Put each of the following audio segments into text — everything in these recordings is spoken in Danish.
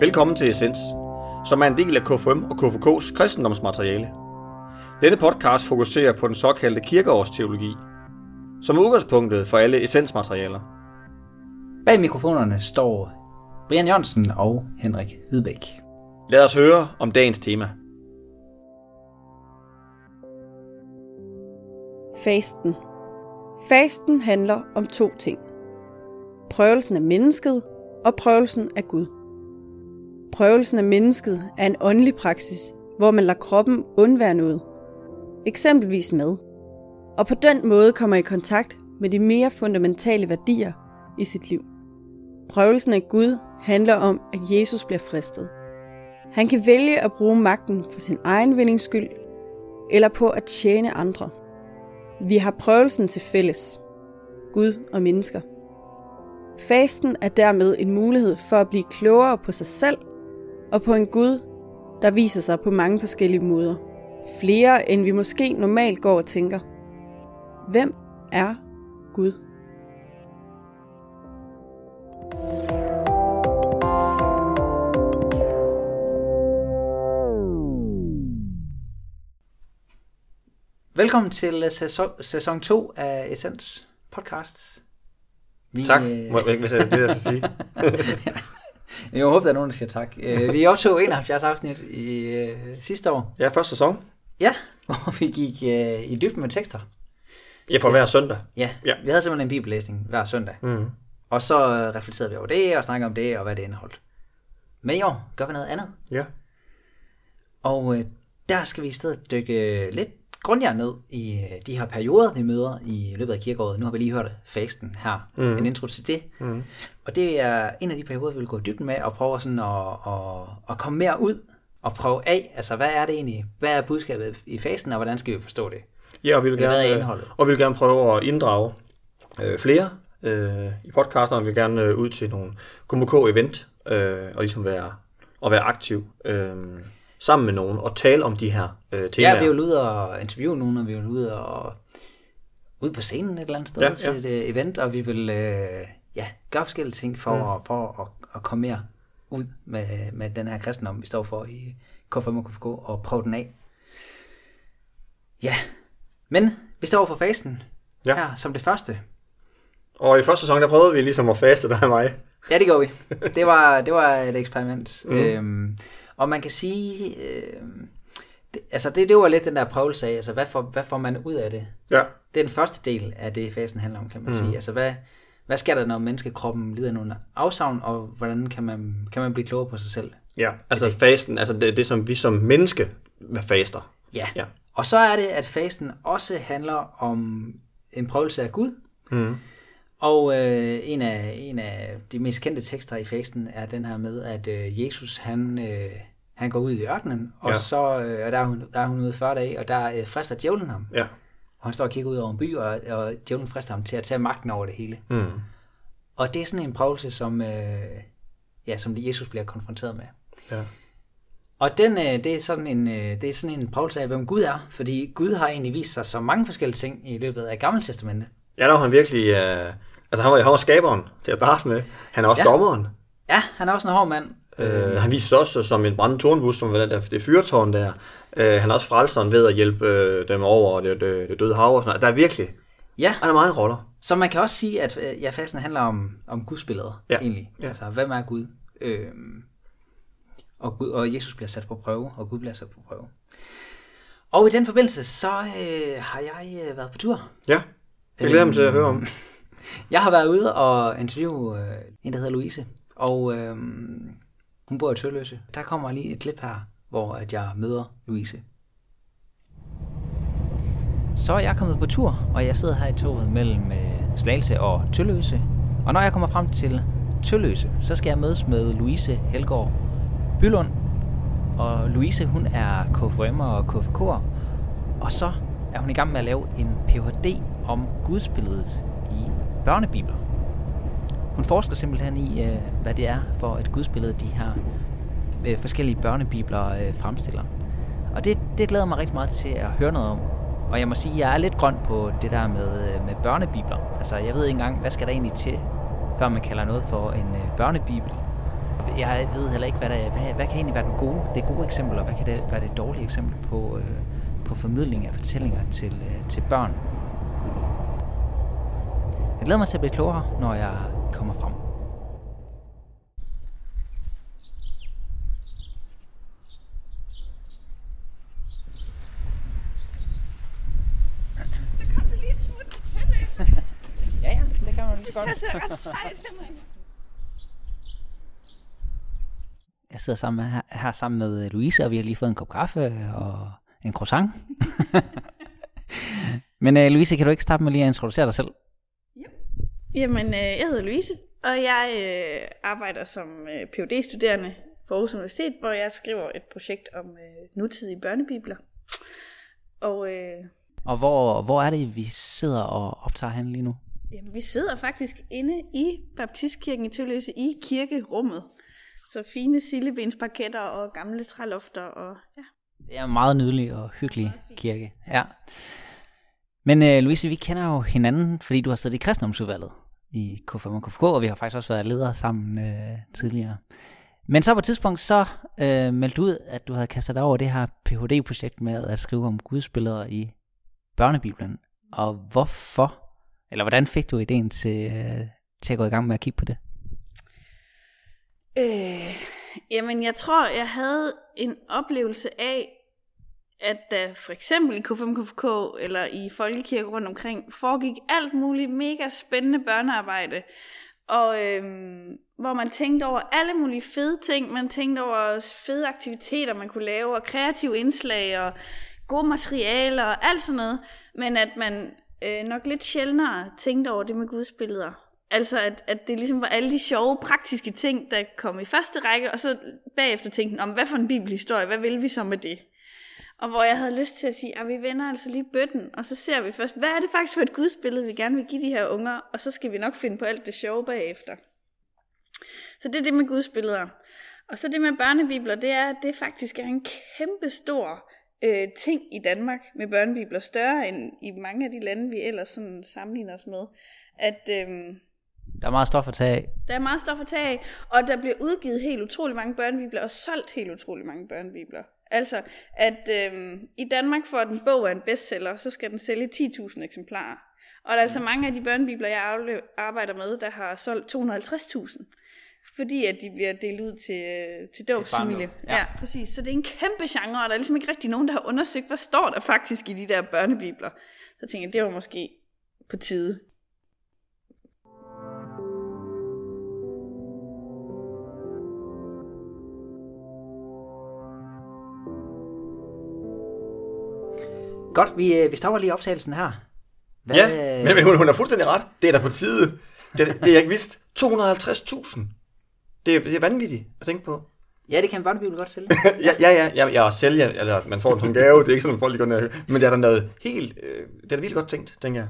Velkommen til Essens, som er en del af KFM og KFK's kristendomsmateriale. Denne podcast fokuserer på den såkaldte kirkeårsteologi, som er udgangspunktet for alle essensmaterialer. Bag mikrofonerne står Brian Jørgensen og Henrik Hvidbæk. Lad os høre om dagens tema. Fasten. Fasten handler om to ting. Prøvelsen af mennesket og prøvelsen af Gud. Prøvelsen af mennesket er en åndelig praksis, hvor man lader kroppen undvære noget. Eksempelvis mad. Og på den måde kommer i kontakt med de mere fundamentale værdier i sit liv. Prøvelsen af Gud handler om, at Jesus bliver fristet. Han kan vælge at bruge magten for sin egen vindings skyld, eller på at tjene andre. Vi har prøvelsen til fælles. Gud og mennesker. Fasten er dermed en mulighed for at blive klogere på sig selv og på en Gud, der viser sig på mange forskellige måder. Flere end vi måske normalt går og tænker. Hvem er Gud? Velkommen til øh, sæson, sæson 2 af Essens podcast. Vi, tak, må, hvis jeg det, jeg skal sige. jeg håber, der er nogen, der siger tak. Øh, vi optog 71 afsnit i uh, sidste år. Ja, første sæson. Ja, hvor vi gik uh, i dybden med tekster. Ja, for hver søndag. Ja, ja. vi havde simpelthen en bibellæsning hver søndag. Mm. Og så reflekterede vi over det, og snakkede om det, og hvad det indeholdt. Men i år gør vi noget andet. Ja. Og uh, der skal vi i stedet dykke lidt grundigere ned i øh, de her perioder, vi møder i løbet af kirkeåret. Nu har vi lige hørt fasten her, mm. en intro til det. Mm. Og det er en af de perioder, vi vil gå i dybden med og prøve sådan at, at, at komme mere ud og prøve af, altså hvad er det egentlig, hvad er budskabet i fasten, og hvordan skal vi forstå det? Ja, og vi vil, gerne, og vi vil gerne prøve at inddrage øh, flere øh, i podcasten, og vi vil gerne øh, ud til nogle KMK-event, øh, og ligesom være, og være aktiv. Øh, sammen med nogen og tale om de her øh, temaer. Ja, vi er jo ude og interviewe nogen, og vi er ude og ude på scenen et eller andet sted ja, til ja. et uh, event, og vi vil øh, ja, gøre forskellige ting for, mm. for at, at komme mere ud med, med den her kristendom, vi står for i K5 og KFK, og prøve den af. Ja, men vi står for fasten ja. her som det første. Og i første sæson, der prøvede vi ligesom at faste dig og mig. Ja, det gjorde vi. Det var, det var et eksperiment. Mm. Øhm, og man kan sige, øh, det, altså det, det var lidt den der prøvelse af, altså hvad får, hvad får man ud af det? Ja. Det er den første del af det, fasen handler om, kan man mm. sige. Altså hvad, hvad sker der, når menneskekroppen lider nogle afsavn, og hvordan kan man, kan man blive klogere på sig selv? Ja, altså det. fasten, altså det, det som vi som menneske faster. Ja. ja, og så er det, at fasten også handler om en prøvelse af Gud. Mm. Og øh, en, af, en af de mest kendte tekster i fasten er den her med, at øh, Jesus han, øh, han går ud i ørkenen, og ja. så øh, og der, er hun, der er hun ude 40 dage, og der øh, frister djævlen ham. Ja. Og han står og kigger ud over en by, og, og djævlen frister ham til at tage magten over det hele. Mm. Og det er sådan en prøvelse, som, øh, ja, som Jesus bliver konfronteret med. Ja. Og den, øh, det, er sådan en, øh, det er sådan en prøvelse af, hvem Gud er, fordi Gud har egentlig vist sig så mange forskellige ting i løbet af Gamle Testamente. Ja, der var han virkelig... Øh Altså han var, han var skaberen til at starte med. Han er også ja. dommeren. Ja, han er også en hård mand. Øh, han viser også som en brændende tårnbus, som var der, det fyrtårn der. Øh, han er også frelseren ved at hjælpe øh, dem over det, det, det døde hav og sådan noget. Der er virkelig, ja. han er meget roller. Så man kan også sige, at øh, ja, fasten handler om, om gudsbilledet, ja. egentlig. Ja. Altså, hvem er Gud? Øh, og, Gud? og Jesus bliver sat på prøve, og Gud bliver sat på prøve. Og i den forbindelse, så øh, har jeg øh, været på tur. Ja, det glæder mig til at høre om. Jeg har været ude og interviewe øh, en, der hedder Louise, og øh, hun bor i Tølløse. Der kommer lige et klip her, hvor at jeg møder Louise. Så er jeg kommet på tur, og jeg sidder her i toget mellem øh, Slagelse og Tølløse. Og når jeg kommer frem til Tølløse, så skal jeg mødes med Louise Helgaard Bylund. Og Louise, hun er KFM'er og KFK'er. Og så er hun i gang med at lave en Ph.D. om gudsbilledet børnebibler. Hun forsker simpelthen i, øh, hvad det er for et gudsbillede, de her øh, forskellige børnebibler øh, fremstiller. Og det, det glæder mig rigtig meget til at høre noget om. Og jeg må sige, at jeg er lidt grøn på det der med, øh, med børnebibler. Altså, jeg ved ikke engang, hvad skal der egentlig til, før man kalder noget for en øh, børnebibel. jeg ved heller ikke, hvad, der, hvad, hvad kan egentlig være den gode, det gode eksempel, og hvad kan det være det dårlige eksempel på, øh, på formidling af fortællinger til, øh, til børn. Jeg glæder mig til at blive klogere, når jeg kommer frem. Ja, ja, det kan man godt. det er ret sejt, Jeg sidder sammen med, her, her sammen med Louise, og vi har lige fået en kop kaffe og en croissant. Men uh, Louise, kan du ikke starte med lige at introducere dig selv? Jamen, øh, jeg hedder Louise, og jeg øh, arbejder som øh, phd studerende på Aarhus Universitet, hvor jeg skriver et projekt om øh, nutidige børnebibler. Og øh, Og hvor, hvor er det, vi sidder og optager hen lige nu? jamen, vi sidder faktisk inde i Baptistkirken i Tølløse i kirkerummet. Så fine sillebensparketter og gamle trælofter og ja. Det er en meget nydelig og hyggelig kirke. Ja. Men uh, Louise, vi kender jo hinanden, fordi du har siddet i kristendomsudvalget i K5 og KFK, og vi har faktisk også været ledere sammen uh, tidligere. Men så på et tidspunkt, så uh, meldte du ud, at du havde kastet dig over det her Ph.D.-projekt med at skrive om gudsbilleder i børnebiblen. Og hvorfor, eller hvordan fik du ideen til, uh, til at gå i gang med at kigge på det? Øh, jamen, jeg tror, jeg havde en oplevelse af, at der for eksempel i K5KFK eller i folkekirker rundt omkring foregik alt muligt mega spændende børnearbejde, og øhm, hvor man tænkte over alle mulige fede ting, man tænkte over fede aktiviteter, man kunne lave, og kreative indslag, og gode materialer, og alt sådan noget, men at man øh, nok lidt sjældnere tænkte over det med gudsbilleder. Altså, at, at det ligesom var alle de sjove, praktiske ting, der kom i første række, og så bagefter tænkte om, hvad for en bibelhistorie, hvad vil vi så med det? Og hvor jeg havde lyst til at sige, at vi vender altså lige bøtten, og så ser vi først, hvad er det faktisk for et gudsbillede, vi gerne vil give de her unger, og så skal vi nok finde på alt det sjove bagefter. Så det er det med gudsbilleder. Og så det med børnebibler, det er, at det faktisk er en kæmpe stor øh, ting i Danmark med børnebibler, større end i mange af de lande, vi ellers sådan sammenligner os med. At, øh, Der er meget stof at tage af. der er meget stof at tage af, og der bliver udgivet helt utrolig mange børnebibler, og solgt helt utrolig mange børnebibler. Altså, at øhm, i Danmark for at en bog er en bestseller, så skal den sælge 10.000 eksemplarer. Og der er altså mange af de børnebibler, jeg arbejder med, der har solgt 250.000. Fordi at de bliver delt ud til, øh, til dåbsfamilie. ja. ja, præcis. Så det er en kæmpe genre, og der er ligesom ikke rigtig nogen, der har undersøgt, hvad står der faktisk i de der børnebibler. Så tænker jeg, det var måske på tide. Godt, vi, øh, vi stopper lige optagelsen her. Hvad, Ja, men, men hun, hun har fuldstændig ret. Det er da på tide. Det, det er jeg ikke vidst. 250.000. Det er, det er vanvittigt at tænke på. Ja, det kan en børnebibel godt sælge. Ja, ja, ja, ja, ja sælger, eller man får den som gave, det er ikke sådan, folk går ned og. Men det er da noget helt, øh, det er da virkelig godt tænkt, tænker jeg.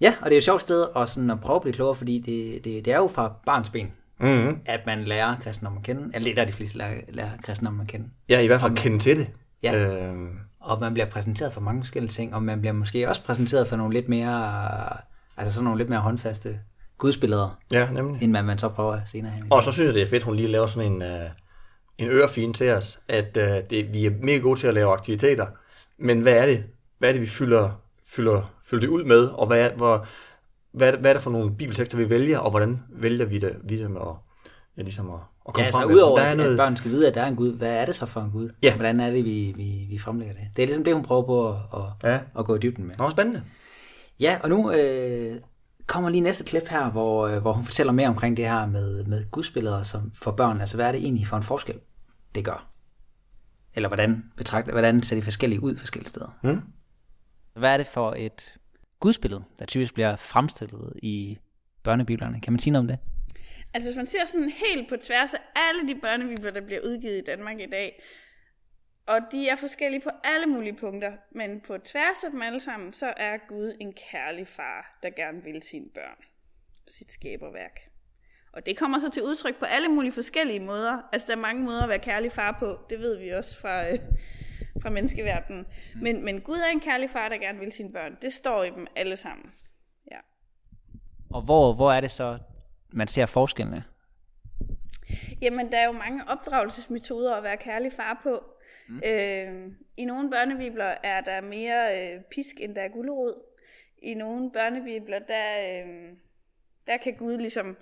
ja, og det er jo et sjovt sted at, sådan at prøve at blive klogere, fordi det, det, det er jo fra barns ben, Mm-hmm. at man lærer kristendom at kende. Eller det er der, de fleste lærer, lærer kristendom at kende. Ja, i hvert fald kende til det. Ja. Øhm, Og man bliver præsenteret for mange forskellige ting, og man bliver måske også præsenteret for nogle lidt mere, altså sådan nogle lidt mere håndfaste gudsbilleder, ja, nemlig. end man, man så prøver senere hen. Og så synes jeg, det er fedt, hun lige laver sådan en, øh, en ørefin til os, at øh, det, vi er mega gode til at lave aktiviteter, men hvad er det, hvad er det vi fylder, fylder, fylder det ud med, og hvad er, hvor, hvad, er det, hvad er det for nogle bibeltekster, vi vælger, og hvordan vælger vi det, vi dem at, ja, ligesom at, at komme Ja, altså frem med? udover, Der er at, noget, at børn skal vide, at der er en Gud, hvad er det så for en Gud? Ja. Hvordan er det, vi, vi, vi fremlægger det? Det er ligesom det, hun prøver på at, at, Ja. at gå i dybden med. Nå, spændende. Ja, og nu øh, kommer lige næste klip her, hvor, øh, hvor hun fortæller mere omkring det her med, med gudsbilleder som for børn. Altså, hvad er det egentlig for en forskel, det gør? Eller hvordan, betragter, hvordan ser de forskellige ud forskellige steder? Mm. Hvad er det for et gudsbillede, der typisk bliver fremstillet i børnebiblerne? Kan man sige noget om det? Altså hvis man ser sådan helt på tværs af alle de børnebibler, der bliver udgivet i Danmark i dag, og de er forskellige på alle mulige punkter, men på tværs af dem alle sammen, så er Gud en kærlig far, der gerne vil sine børn, sit skaberværk. Og det kommer så til udtryk på alle mulige forskellige måder. Altså der er mange måder at være kærlig far på, det ved vi også fra, øh, fra menneskeverdenen. Men, men Gud er en kærlig far, der gerne vil sine børn. Det står i dem alle sammen. Ja. Og hvor, hvor er det så, man ser forskellene? Jamen, der er jo mange opdragelsesmetoder at være kærlig far på. Mm. Øh, I nogle børnebibler er der mere øh, pisk, end der er gulerod. I nogle børnebibler, der, øh, der kan Gud ligesom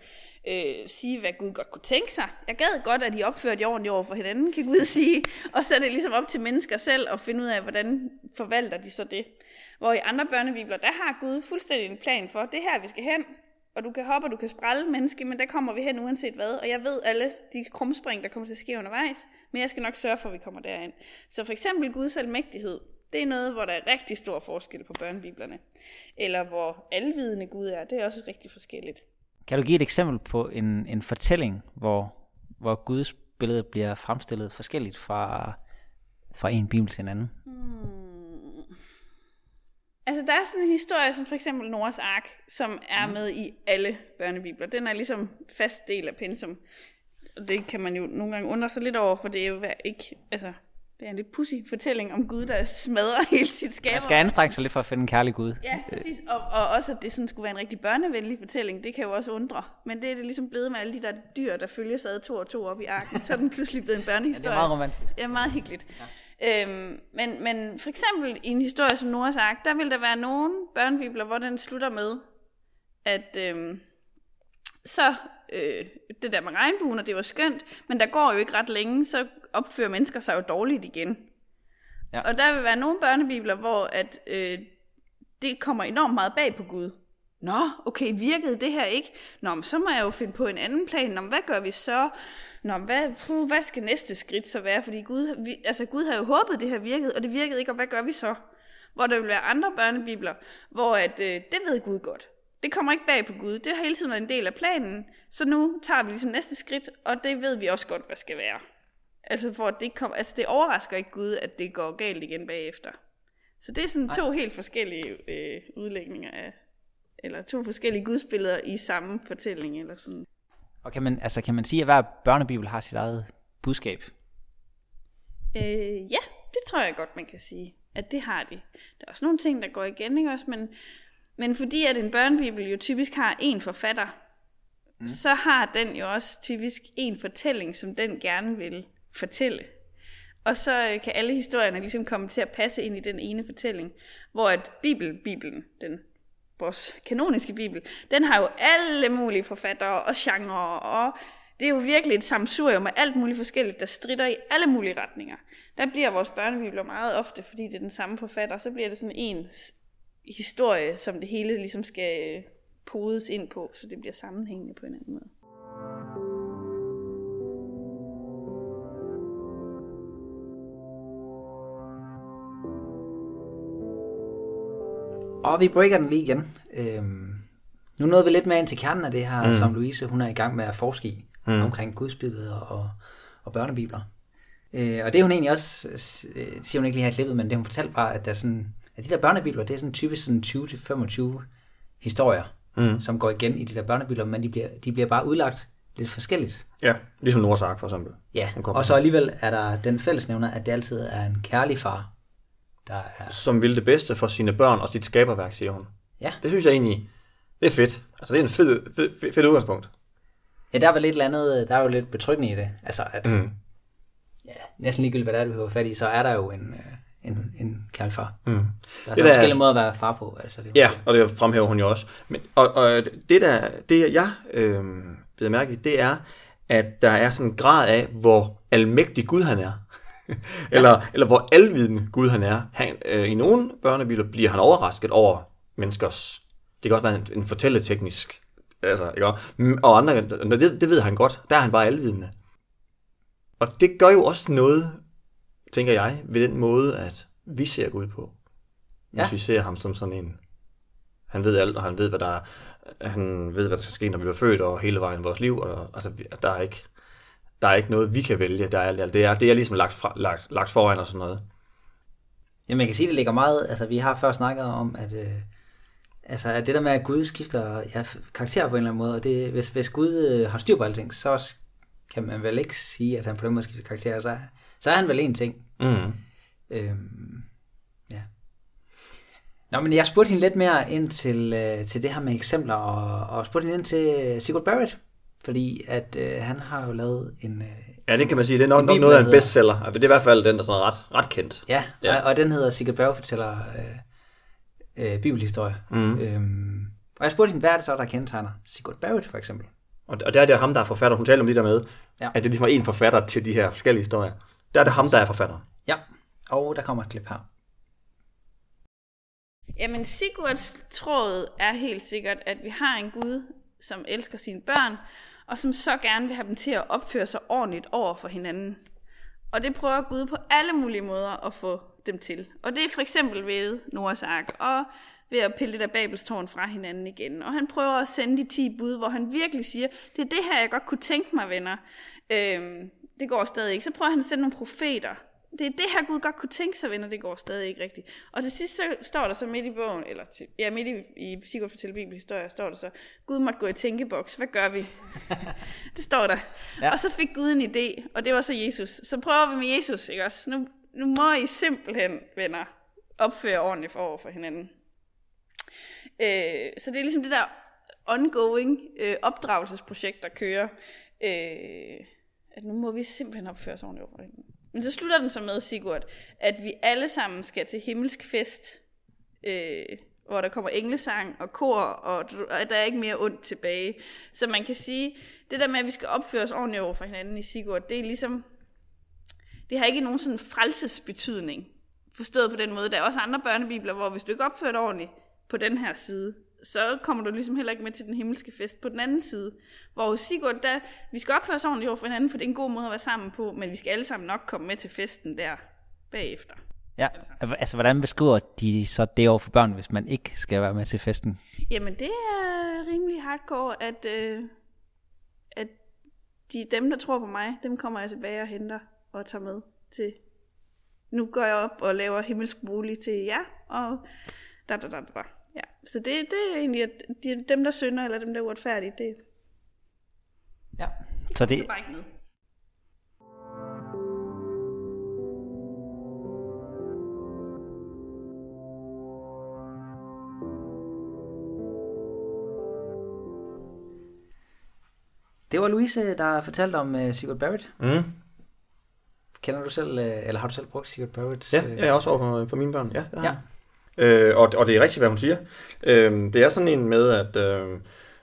øh, sige, hvad Gud godt kunne tænke sig. Jeg gad godt, at de opførte de ordentligt over for hinanden, kan Gud sige. Og så er det ligesom op til mennesker selv at finde ud af, hvordan forvalter de så det. Hvor i andre børnebibler, der har Gud fuldstændig en plan for, det her, vi skal hen, og du kan hoppe, og du kan sprælle menneske, men der kommer vi hen uanset hvad. Og jeg ved alle de krumspring, der kommer til at ske undervejs, men jeg skal nok sørge for, at vi kommer derind. Så for eksempel Guds almægtighed, det er noget, hvor der er rigtig stor forskel på børnebiblerne. Eller hvor alvidende Gud er, det er også rigtig forskelligt. Kan du give et eksempel på en, en fortælling, hvor, hvor Guds billede bliver fremstillet forskelligt fra, fra en bibel til en anden? Hmm. Altså, der er sådan en historie, som for eksempel Noras Ark, som er mm. med i alle børnebibler. Den er ligesom fast del af pensum. Og det kan man jo nogle gange undre sig lidt over, for det er jo ikke, altså, det er en lidt pussy fortælling om Gud, der smadrer hele sit skaber. Man skal anstrenge sig lidt for at finde en kærlig Gud. Ja, præcis. Og, og også, at det sådan skulle være en rigtig børnevenlig fortælling, det kan jo også undre. Men det er det ligesom blevet med alle de der dyr, der følger sig to og to op i arken. Så er den pludselig blevet en børnehistorie. Ja, det er meget romantisk. Ja, meget hyggeligt. Ja. Øhm, men, men for eksempel i en historie som Noahs Ark, der vil der være nogle børnebibler, hvor den slutter med, at øhm, så øh, det der med regnbuen, og det var skønt, men der går jo ikke ret længe, så opfører mennesker sig jo dårligt igen. Ja. Og der vil være nogle børnebibler, hvor at, øh, det kommer enormt meget bag på Gud. Nå, okay, virkede det her ikke? Nå, men så må jeg jo finde på en anden plan. Nå, hvad gør vi så? Nå, hvad, puh, hvad skal næste skridt så være? Fordi Gud, vi, altså Gud havde jo håbet, det her virkede, og det virkede ikke, og hvad gør vi så? Hvor der vil være andre børnebibler, hvor at, øh, det ved Gud godt. Det kommer ikke bag på Gud. Det har hele tiden været en del af planen. Så nu tager vi ligesom næste skridt, og det ved vi også godt, hvad skal være. Altså, for at det, kom, altså det overrasker ikke Gud, at det går galt igen bagefter. Så det er sådan to helt forskellige øh, udlægninger af, eller to forskellige gudsbilleder i samme fortælling, eller sådan. Og kan man, altså, kan man sige, at hver børnebibel har sit eget budskab? Øh, ja, det tror jeg godt, man kan sige, at det har de. Der er også nogle ting, der går igen, ikke også? Men, men fordi at en børnebibel jo typisk har en forfatter, mm. så har den jo også typisk en fortælling, som den gerne vil fortælle. Og så øh, kan alle historierne ligesom komme til at passe ind i den ene fortælling, hvor at Bibel, Bibelen, den vores kanoniske bibel, den har jo alle mulige forfattere og genrer, og det er jo virkelig et samsurium med alt muligt forskelligt, der strider i alle mulige retninger. Der bliver vores børnebibler meget ofte, fordi det er den samme forfatter, så bliver det sådan en historie, som det hele ligesom skal øh, podes ind på, så det bliver sammenhængende på en anden måde. Og vi breaker den lige igen. Øhm, nu nåede vi lidt mere ind til kernen af det her, mm. som Louise hun er i gang med at forske i, mm. omkring gudsbilleder og, og børnebibler. Øh, og det er hun egentlig også, øh, det siger hun ikke lige her i klippet, men det hun fortalte bare, at, der er sådan, at de der børnebibler, det er sådan typisk sådan 20-25 historier, mm. som går igen i de der børnebibler, men de bliver, de bliver bare udlagt lidt forskelligt. Ja, ligesom Noras Ark for eksempel. Ja, og så alligevel er der den fællesnævner, at det altid er en kærlig far, der er... Som vil det bedste for sine børn og sit skaberværk, siger hun. Ja. Det synes jeg egentlig, det er fedt. Altså, det er en fed, fed, fed, udgangspunkt. Ja, der er vel lidt andet, der er jo lidt betryggende i det. Altså, at mm. ja, næsten ligegyldigt, hvad det er, du har fat i, så er der jo en, øh, en, en kærlfar. Mm. Der er det der forskellige er, måder at være far på. Altså, det ja, og det fremhæver hun jo også. Men, og, og det, der, det jeg øh, bliver mærke i, det er, at der er sådan en grad af, hvor almægtig Gud han er. Eller, ja. eller hvor alvidende Gud han er. Han, øh, I nogle børnebiler bliver han overrasket over menneskers... Det kan også være en, en fortælleteknisk... Altså, ikke? Og andre, det, det ved han godt. Der er han bare alvidende. Og det gør jo også noget, tænker jeg, ved den måde, at vi ser Gud på. Hvis ja. vi ser ham som sådan en... Han ved alt, og han ved, hvad der er, han ved, hvad der skal ske, når vi bliver født, og hele vejen i vores liv. Og, altså, der er ikke der er ikke noget, vi kan vælge. Der er, det, er, det er ligesom lagt, fra, lagt, lagt foran og sådan noget. Ja, man kan sige, at det ligger meget... Altså, vi har før snakket om, at, øh, altså, at det der med, at Gud skifter ja, karakter på en eller anden måde, og det, hvis, hvis Gud øh, har styr på alting, så kan man vel ikke sige, at han på den måde skifter karakter. Så, så er han vel en ting. Mm. Øhm, ja. Nå, men jeg spurgte hende lidt mere ind til, øh, til det her med eksempler, og, og spurgte hende ind til Sigurd Barrett, fordi at øh, han har jo lavet en... Øh, ja, det kan man sige, det er nok, nok noget af en bestseller. Altså, det er i hvert fald den, der er sådan ret, ret kendt. Ja, ja. Og, og den hedder Sigurd Berg fortæller øh, øh, bibelhistorie. Mm. Øhm, og jeg spurgte hende, hvad er det så, der kendetegner Sigurd Barrett for eksempel? Og, og der er det ham, der er forfatter. Hun taler om det der med, ja. at det ligesom er en forfatter til de her forskellige historier. Der er det ham, der er forfatter. Ja, og der kommer et klip her. Jamen Sigurds tråd er helt sikkert, at vi har en Gud, som elsker sine børn, og som så gerne vil have dem til at opføre sig ordentligt over for hinanden. Og det prøver Gud på alle mulige måder at få dem til. Og det er for eksempel ved Noahs ark, og ved at pille det der babelstårn fra hinanden igen. Og han prøver at sende de 10 bud, hvor han virkelig siger, det er det her, jeg godt kunne tænke mig, venner. Øhm, det går stadig ikke. Så prøver han at sende nogle profeter, det er det her Gud godt kunne tænke sig, venner, det går stadig ikke rigtigt. Og til sidst så står der så midt i bogen, eller ja, midt i, i Sigurd fortæller bibelhistorie, står der så, Gud måtte gå i tænkeboks, hvad gør vi? det står der. Ja. Og så fik Gud en idé, og det var så Jesus. Så prøver vi med Jesus, ikke også? Nu, nu må I simpelthen, venner, opføre ordentligt for over for hinanden. Øh, så det er ligesom det der ongoing øh, opdragelsesprojekt, der kører. Øh, at nu må vi simpelthen opføre os ordentligt over for hinanden. Men så slutter den så med, Sigurd, at vi alle sammen skal til himmelsk fest, øh, hvor der kommer englesang og kor, og, og der er ikke mere ondt tilbage. Så man kan sige, det der med, at vi skal opføre os ordentligt over for hinanden i Sigurd, det er ligesom, det har ikke nogen sådan frelsesbetydning. Forstået på den måde. Der er også andre børnebibler, hvor hvis du ikke opfører dig ordentligt på den her side, så kommer du ligesom heller ikke med til den himmelske fest på den anden side. Hvor hos Sigurd, der, vi skal opføre os ordentligt over for hinanden, for det er en god måde at være sammen på, men vi skal alle sammen nok komme med til festen der bagefter. Ja, altså, altså hvordan beskriver de så det over for børn, hvis man ikke skal være med til festen? Jamen det er rimelig hardcore, at, øh, at de, dem, der tror på mig, dem kommer jeg tilbage og henter og tager med til. Nu går jeg op og laver himmelsk bolig til jer, og da da da da. Ja, så det, det er egentlig, at de, dem, der synder, eller dem, der er uretfærdige, det Ja, så det... Det er bare ikke med. Det var Louise, der fortalte om uh, Sigurd Barrett. Mm. Kender du selv, uh, eller har du selv brugt Sigurd Barrett? Ja, jeg er også over for, for mine børn. Ja, ja. Øh, og, og det er rigtigt, hvad hun siger. Øh, det er sådan en med, at øh,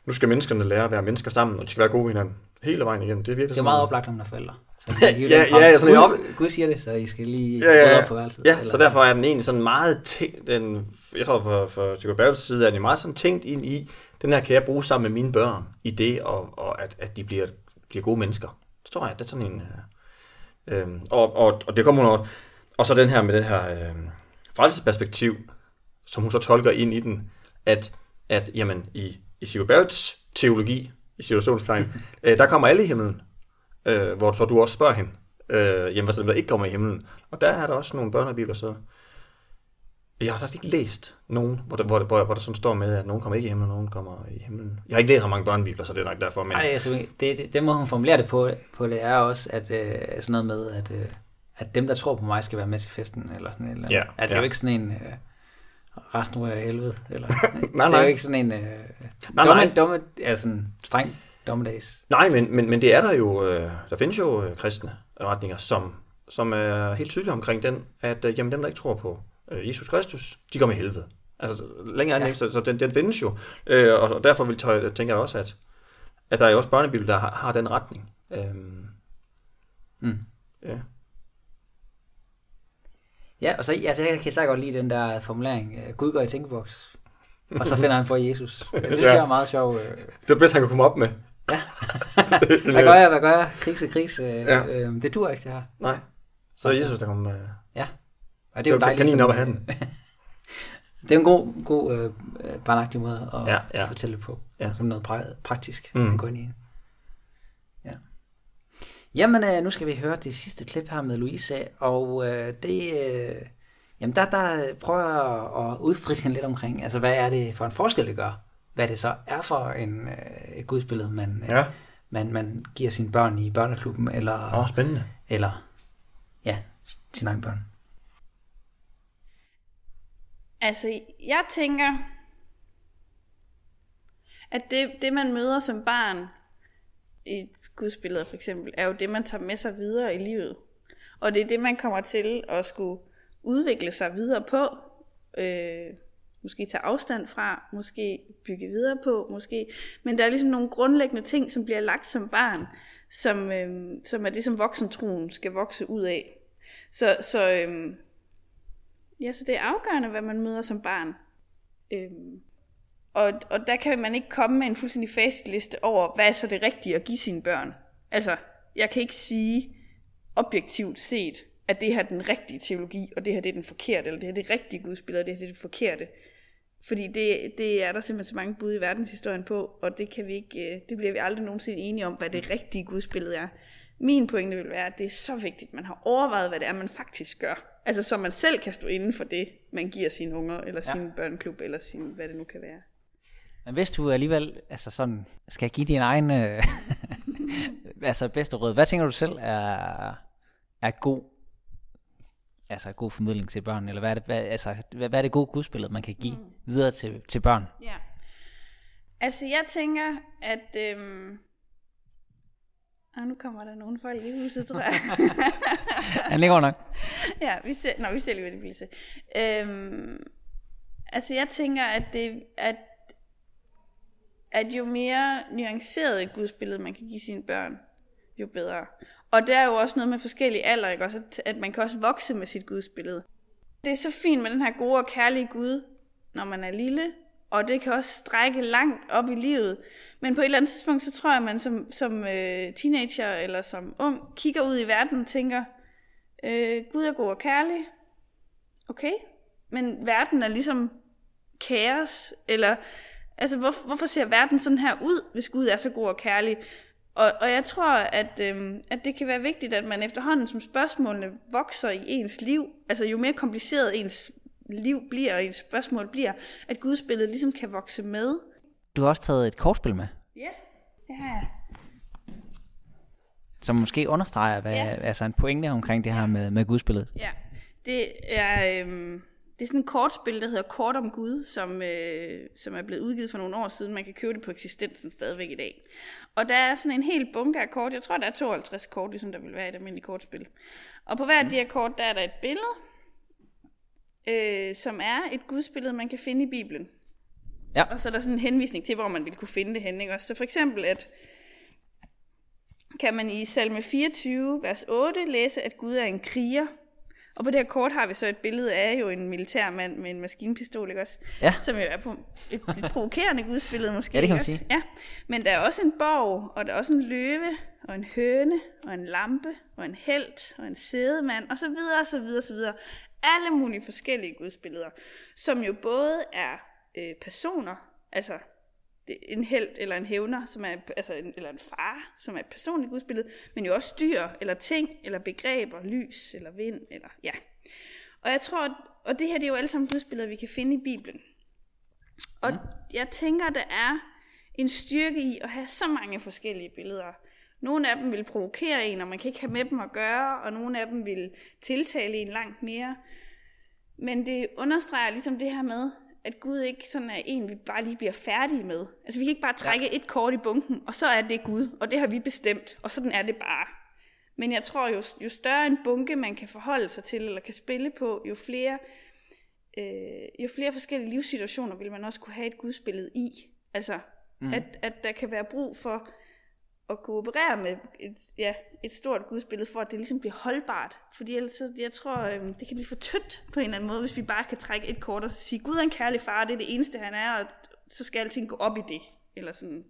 nu skal menneskerne lære at være mennesker sammen, og de skal være gode ved hinanden hele vejen igennem. Det er, virkelig det er meget oplagt, når man er forældre. Så ja, ja, ja, sådan Gud, op... Gud siger det, så I skal lige ja, ja, ja. op på værelset. Ja, eller... så derfor er den egentlig sådan meget tænkt, den, jeg tror for, for Sigurd Bergels side, er den meget sådan tænkt ind i, den her kan jeg bruge sammen med mine børn, i det, og, og at, at de bliver, bliver gode mennesker. Så tror jeg, det er sådan en... Øh, øh, og, og, og det kommer hun Og så den her med det her øh, frelsesperspektiv, som hun så tolker ind i den, at, at jamen, i, i Sigurd Bergets teologi, i situationstegn, øh, der kommer alle i himlen, øh, hvor så du også spørger hende, øh, jamen hvad så dem, der ikke kommer i himlen? Og der er der også nogle børnebibler, så jeg har faktisk ikke læst nogen, hvor der, hvor, hvor, hvor der sådan står med, at nogen kommer ikke i himlen, og nogen kommer i himlen. Jeg har ikke læst så mange børnebibler, så det er nok derfor. Men... Nej, altså, det, det, det må hun formulere det på, på det er også, at øh, sådan noget med, at, øh, at dem, der tror på mig, skal være med til festen, eller sådan eller ja, Altså, ja. det er jo ikke sådan en... Øh, resten af helvede, eller... nej, nej. Det er jo ikke sådan en... Øh, nej, dumme, nej. Dumme, altså sådan streng dommedags. Nej, men, men, men det er der jo... Øh, der findes jo øh, kristne retninger, som, som er helt tydelige omkring den, at øh, jamen, dem, der ikke tror på øh, Jesus Kristus, de går med helvede. Altså, længere ja. så, så den, den findes jo. Øh, og, og derfor vil, jeg, tænker jeg også, at, at der er jo også børnebibler, der har, har den retning. Øh, mm. Ja. Ja, og så altså, jeg kan så godt lide den der formulering, øh, Gud går i tænkeboks, og så finder han for Jesus. Det synes ja. jeg er meget sjov. Øh. Det er bedst, han kan komme op med. Ja. hvad gør jeg, hvad gør jeg? Krigs og krigs. Øh, ja. øh, det dur ikke, det her. Nej. Så er det Jesus, der kommer med. Ja. Og det er jo dejligt. Kaninen op af handen. det er en god, god øh, barnagtig måde at ja, ja. fortælle på. Ja. Som noget praktisk. Mm. Man går ind i. Jamen, øh, nu skal vi høre det sidste klip her med Louise, og øh, det, øh, jamen der, der prøver jeg at udfritte hende lidt omkring, altså hvad er det for en forskel, det gør? Hvad det så er for en øh, gudsbillede, man, øh, ja. man, man giver sine børn i børneklubben, eller, oh, spændende. eller ja, sine egne børn. Altså, jeg tænker, at det, det man møder som barn, i gudsbilleder for eksempel, er jo det, man tager med sig videre i livet. Og det er det, man kommer til at skulle udvikle sig videre på. Øh, måske tage afstand fra, måske bygge videre på, måske. Men der er ligesom nogle grundlæggende ting, som bliver lagt som barn, som, øh, som er det, som voksentroen skal vokse ud af. Så, så, øh, ja, så det er afgørende, hvad man møder som barn. Øh, og, og der kan man ikke komme med en fuldstændig fastliste over, hvad er så det rigtige at give sine børn. Altså, jeg kan ikke sige objektivt set, at det her er den rigtige teologi, og det her det er den forkerte, eller det her det er det rigtige gudsbillede, og det her det er det forkerte. Fordi det, det er der simpelthen så mange bud i verdenshistorien på, og det kan vi ikke, øh, det bliver vi aldrig nogensinde enige om, hvad det rigtige gudsbillede er. Min pointe vil være, at det er så vigtigt, at man har overvejet, hvad det er, man faktisk gør. Altså så man selv kan stå inden for det, man giver sine unger, eller ja. sin børneklub, eller sin, hvad det nu kan være. Men hvis du alligevel altså sådan, skal give din egen øh, altså bedste råd, hvad tænker du selv er, er god altså god formidling til børn, eller hvad er det, hvad, altså, hvad, hvad er det gode gudsbillede, man kan give mm. videre til, til børn? Ja. Altså jeg tænker, at øhm, Ah, nu kommer der nogle folk i huset, tror jeg. Han ligger nok. Ja, vi ser, nå, vi ser lige, hvad det bliver. Øhm, altså jeg tænker, at, det, at, at jo mere nuanceret et gudsbillede, man kan give sine børn, jo bedre. Og der er jo også noget med forskellige alder, ikke? Også at, at man kan også vokse med sit gudsbillede. Det er så fint med den her gode og kærlige Gud, når man er lille, og det kan også strække langt op i livet. Men på et eller andet tidspunkt, så tror jeg, at man som, som øh, teenager eller som ung kigger ud i verden og tænker, øh, Gud er god og kærlig. Okay, men verden er ligesom kaos, eller altså hvor, hvorfor ser verden sådan her ud, hvis Gud er så god og kærlig? Og, og jeg tror, at, øhm, at det kan være vigtigt, at man efterhånden som spørgsmålene vokser i ens liv, altså jo mere kompliceret ens liv bliver, og ens spørgsmål bliver, at gudsbilledet ligesom kan vokse med. Du har også taget et kortspil med. Ja, det har jeg. Som måske understreger, hvad, ja. altså en pointe omkring det her med, med gudsbilledet. Ja, det er... Øhm, det er sådan et kortspil, der hedder Kort om Gud, som, øh, som er blevet udgivet for nogle år siden. Man kan købe det på eksistensen stadigvæk i dag. Og der er sådan en hel bunke af kort. Jeg tror, der er 52 kort, ligesom der vil være i et almindeligt kortspil. Og på hver af de her kort, der er der et billede, øh, som er et gudsbillede, man kan finde i Bibelen. Ja. Og så er der sådan en henvisning til, hvor man vil kunne finde det hen. Ikke? Så for eksempel, at kan man i salme 24, vers 8, læse, at Gud er en kriger. Og på det her kort har vi så et billede af jo en militærmand med en maskinpistol, ikke også? Ja. Som jo er på et, et provokerende gudsbillede måske. Ja, det kan man sige. Ja. Men der er også en borg, og der er også en løve, og en høne, og en lampe, og en held, og en sædemand, og så videre, og så videre, og så videre. Alle mulige forskellige gudsbilleder, som jo både er øh, personer, altså en held eller en hævner, som er, altså en, eller en far, som er et personligt gudsbillede, men jo også dyr, eller ting, eller begreber, lys, eller vind, eller ja. Og jeg tror, og det her det er jo alle sammen gudsbilleder, vi kan finde i Bibelen. Og mm. jeg tænker, der er en styrke i at have så mange forskellige billeder. Nogle af dem vil provokere en, og man kan ikke have med dem at gøre, og nogle af dem vil tiltale en langt mere. Men det understreger ligesom det her med, at Gud ikke sådan er en, vi bare lige bliver færdige med. Altså vi kan ikke bare trække ja. et kort i bunken, og så er det Gud, og det har vi bestemt, og sådan er det bare. Men jeg tror, jo, jo større en bunke man kan forholde sig til, eller kan spille på, jo flere, øh, jo flere forskellige livssituationer vil man også kunne have et gudsbillede i. Altså, mm. at, at der kan være brug for at kunne operere med et, ja, et stort gudsbillede, for at det ligesom bliver holdbart. Fordi ellers, jeg tror, øhm, det kan blive for tyndt på en eller anden måde, hvis vi bare kan trække et kort og sige, Gud er en kærlig far, det er det eneste, han er, og så skal alting gå op i det. Eller sådan.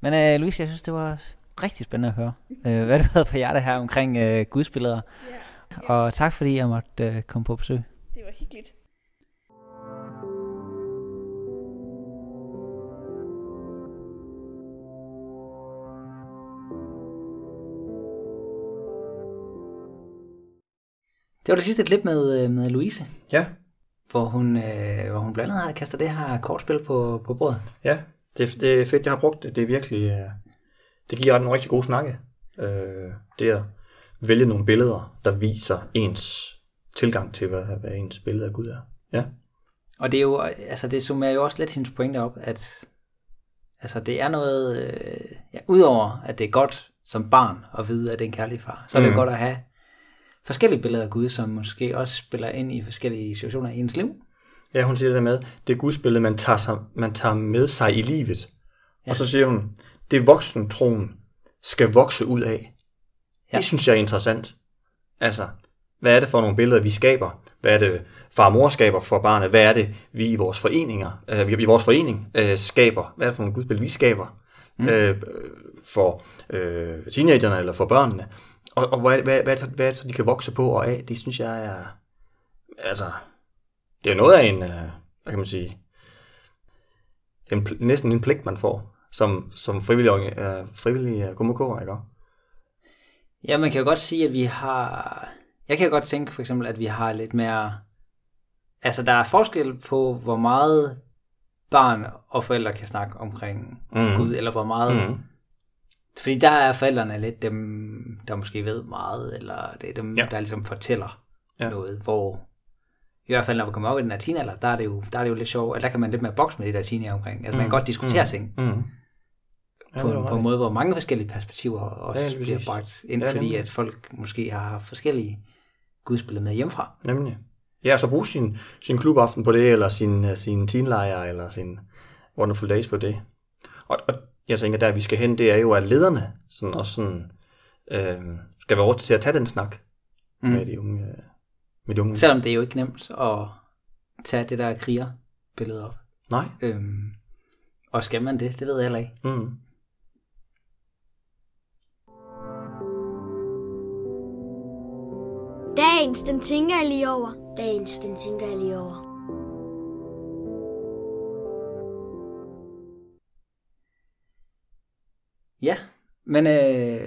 Men uh, Louise, jeg synes, det var rigtig spændende at høre, uh, hvad du havde på hjertet her omkring uh, gudsbilleder. Ja, ja. Og tak fordi jeg måtte uh, komme på besøg. Det var hyggeligt. Det var det sidste klip med, øh, med Louise. Ja. Hvor hun, øh, hvor hun blandt andet har kastet det her kortspil på, på bordet. Ja, det, det er fedt, jeg har brugt det. Det er virkelig, øh, det giver en rigtig god snakke. Øh, det at vælge nogle billeder, der viser ens tilgang til, hvad, hvad ens billede af Gud er. Ja. Og det er jo, altså det summerer jo også lidt hendes pointe op, at Altså det er noget, øh, ja, udover at det er godt som barn at vide, at det er en kærlig far, så er det mm. godt at have forskellige billeder af Gud, som måske også spiller ind i forskellige situationer i ens liv. Ja, hun siger det med, det er gudsbillede, man tager, sig, man tager med sig i livet. Ja. Og så siger hun, det voksentroen skal vokse ud af. Ja. Det synes jeg er interessant. Altså, hvad er det for nogle billeder, vi skaber? Hvad er det, far og mor skaber for barnet? Hvad er det, vi i vores foreninger, øh, i vores forening øh, skaber? Hvad er det for nogle gudsbilleder, vi skaber mm. øh, for øh, teenagerne eller for børnene? Og, og hvad, hvad, hvad, hvad så, de kan vokse på og af? Det synes jeg er... Altså, det er noget af en... Øh, hvad kan man sige? En, næsten en pligt, man får som, som frivillig, uh, frivillig uh, KMK'er, ikke Ja, man kan jo godt sige, at vi har... Jeg kan jo godt tænke for eksempel, at vi har lidt mere... Altså, der er forskel på, hvor meget barn og forældre kan snakke omkring mm. Gud, eller hvor meget... Mm. Fordi der er forældrene lidt dem, der måske ved meget, eller det er dem, ja. der ligesom fortæller ja. noget, hvor i hvert fald når vi kommer op i den her teenalder, der er det jo, der er det jo lidt sjovt, at der kan man lidt mere bokse med det der teenager omkring. Altså mm. man kan godt diskutere mm. ting. Mm på, ja, på en måde, hvor mange forskellige perspektiver også ja, bliver bragt ind, ja, fordi at folk måske har forskellige gudsbilleder med hjemmefra. Nemlig. Ja, så brug sin, sin klubaften på det, eller sin, øh, sin teenlejr, eller sin Wonderful Days på det. Og, og jeg tænker, der vi skal hen, det er jo, at lederne sådan, også sådan, øh, skal være til at tage den snak mm. med, de unge, med de unge. Selvom det er jo ikke nemt at tage det der krigerbillede op. Nej. Øhm, og skal man det? Det ved jeg heller ikke. Mm. Dagens, den tænker jeg lige over. Dagens, den tænker jeg lige over. Ja, men øh,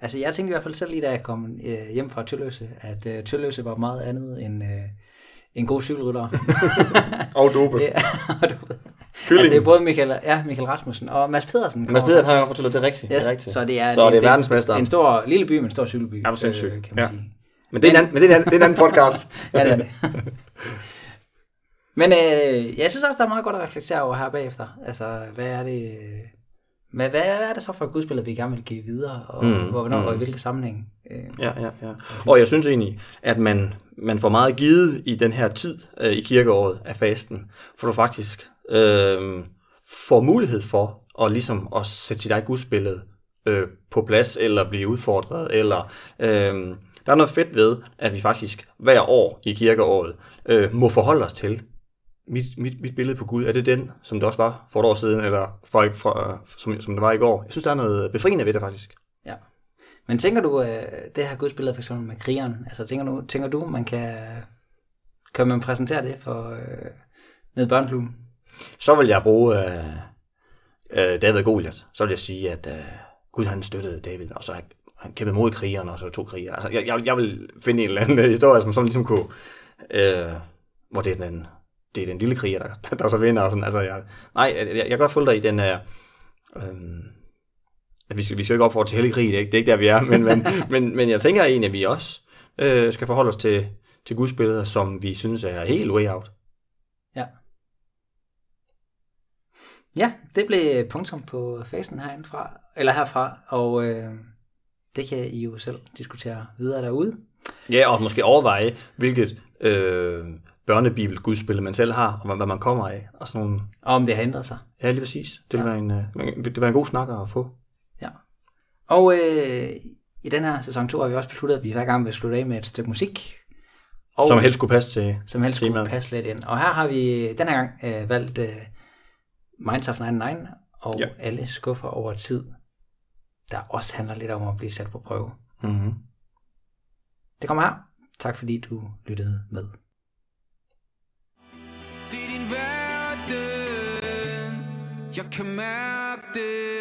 altså jeg tænkte i hvert fald selv lige, da jeg kom øh, hjem fra Tølløse, at øh, Tølløse var meget andet end øh, en god cykelrytter. og dopet. ja, og dopet. Altså, det er både Michael, ja, Michael Rasmussen og Mads Pedersen. Mads Pedersen har også fortalt det er rigtigt. Ja, det er rigtigt. Så det er, så det, det er verdensmesteren. En stor lille by, men en stor cykelby. Ja. Øh, kan man ja. sige. Men det er, en, men det er, en, det er en anden podcast. ja, det er det. men øh, jeg synes også, der er meget godt at reflektere over her bagefter. Altså, hvad er det... Men hvad er det så for et gudsbillede, vi gerne vil give videre, og mm, hvornår mm. og i hvilke sammenhæng? Øh, ja, ja, ja. Og jeg synes egentlig, at man, man får meget givet i den her tid øh, i kirkeåret af fasten, for du faktisk øh, får mulighed for at, ligesom at sætte sit eget gudsbillede øh, på plads, eller blive udfordret, eller øh, der er noget fedt ved, at vi faktisk hver år i kirkeåret øh, må forholde os til, mit, mit, mit billede på Gud, er det den, som det også var for et år siden, eller for, for, som, som det var i går? Jeg synes, der er noget befriende ved det faktisk. Ja. Men tænker du, øh, det her Guds for eksempel med krigeren, altså tænker du, tænker du man kan, kan man præsentere det for øh, ned børneklubben? Så vil jeg bruge øh, øh, David Goliath. Så vil jeg sige, at øh, Gud han støttede David, og så han kæmpede mod krigerne, og så to kriger. Altså, jeg, jeg, jeg vil finde en eller anden historie, som sådan ligesom kunne, øh, hvor det er den, det er den lille kriger, der, der så vinder. Og sådan. Altså, jeg, nej, jeg, jeg kan godt følge dig i den her, øh, vi skal, vi skal ikke opfordre til hellig krig, det er, ikke, det er ikke der, vi er, men, men, men, men jeg tænker egentlig, at vi også øh, skal forholde os til, til Guds billeder, som vi synes er helt way out. Ja. Ja, det blev punktum på fasen herindfra, eller herfra, og øh, det kan I jo selv diskutere videre derude. Ja, og måske overveje, hvilket øh, børnebibel gudspil man selv har, og hvad man kommer af. Og, sådan nogle... og om det har ændret sig. Ja, lige præcis. Det ja. være, en, øh, det være en god snak at få. Ja. Og øh, i den her sæson 2 har vi også besluttet, at vi hver gang vil slutte af med et stykke musik. Og, som helst skulle passe til Som helst skulle passe lidt ind. Og her har vi den her gang øh, valgt øh, Minds of 99 og ja. alle skuffer over tid der også handler lidt om at blive sat på prøve. Mm-hmm. Det kommer her. Tak fordi du lyttede med. Verden, jeg